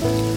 Bye.